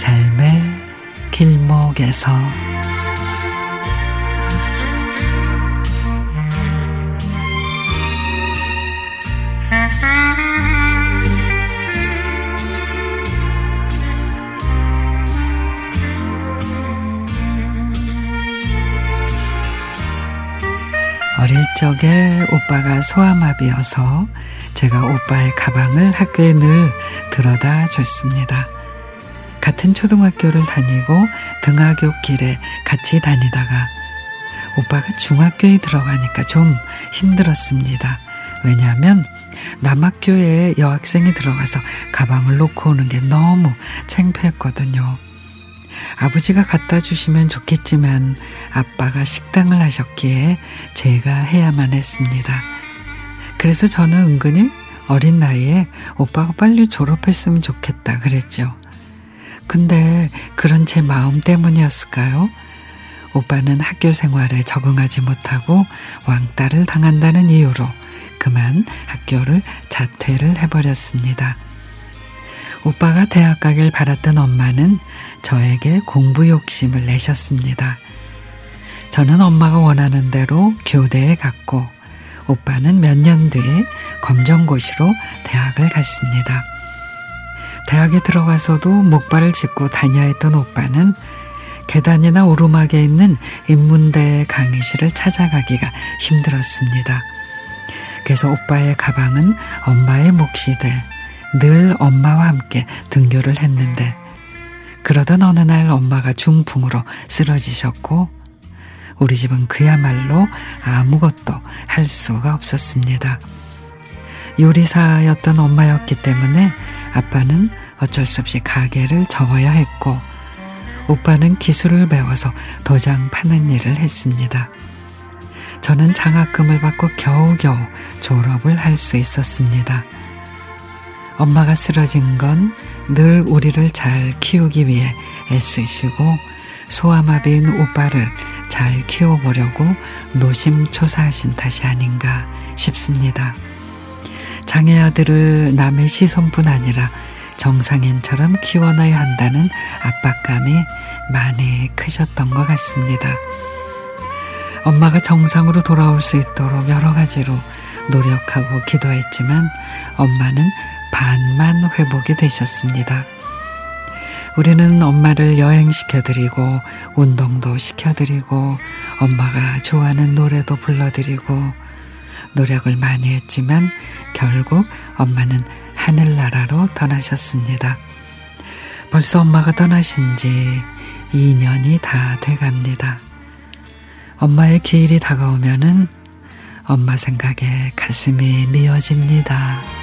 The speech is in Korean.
삶의 길목에서 어릴 적에 오빠가 소아마비여서 제가 오빠의 가방을 학교에 늘 들어다 줬습니다. 같은 초등학교를 다니고 등하교 길에 같이 다니다가 오빠가 중학교에 들어가니까 좀 힘들었습니다. 왜냐하면 남학교에 여학생이 들어가서 가방을 놓고 오는 게 너무 창피했거든요. 아버지가 갖다 주시면 좋겠지만 아빠가 식당을 하셨기에 제가 해야만 했습니다. 그래서 저는 은근히 어린 나이에 오빠가 빨리 졸업했으면 좋겠다 그랬죠. 근데 그런 제 마음 때문이었을까요? 오빠는 학교 생활에 적응하지 못하고 왕따를 당한다는 이유로 그만 학교를 자퇴를 해버렸습니다. 오빠가 대학 가길 바랐던 엄마는 저에게 공부 욕심을 내셨습니다. 저는 엄마가 원하는 대로 교대에 갔고 오빠는 몇 년 뒤에 검정고시로 대학을 갔습니다. 대학에 들어가서도 목발을 짚고 다녀야 했던 오빠는 계단이나 오르막에 있는 인문대 강의실을 찾아가기가 힘들었습니다. 그래서 오빠의 가방은 엄마의 몫이 돼 늘 엄마와 함께 등교를 했는데 그러던 어느 날 엄마가 중풍으로 쓰러지셨고 우리 집은 그야말로 아무것도 할 수가 없었습니다. 요리사였던 엄마였기 때문에 아빠는 어쩔 수 없이 가게를 접어야 했고 오빠는 기술을 배워서 도장 파는 일을 했습니다. 저는 장학금을 받고 겨우겨우 졸업을 할 수 있었습니다. 엄마가 쓰러진 건 늘 우리를 잘 키우기 위해 애쓰시고 소아마비인 오빠를 잘 키워보려고 노심초사하신 탓이 아닌가 싶습니다. 장애 아들을 남의 시선뿐 아니라 정상인처럼 키워놔야 한다는 압박감이 많이 크셨던 것 같습니다. 엄마가 정상으로 돌아올 수 있도록 여러 가지로 노력하고 기도했지만 엄마는 반만 회복이 되셨습니다. 우리는 엄마를 여행시켜드리고 운동도 시켜드리고 엄마가 좋아하는 노래도 불러드리고 노력을 많이 했지만 결국 엄마는 하늘나라로 떠나셨습니다. 벌써 엄마가 떠나신 지 2년이 다 돼갑니다. 엄마의 기일이 다가오면은 엄마 생각에 가슴이 미어집니다.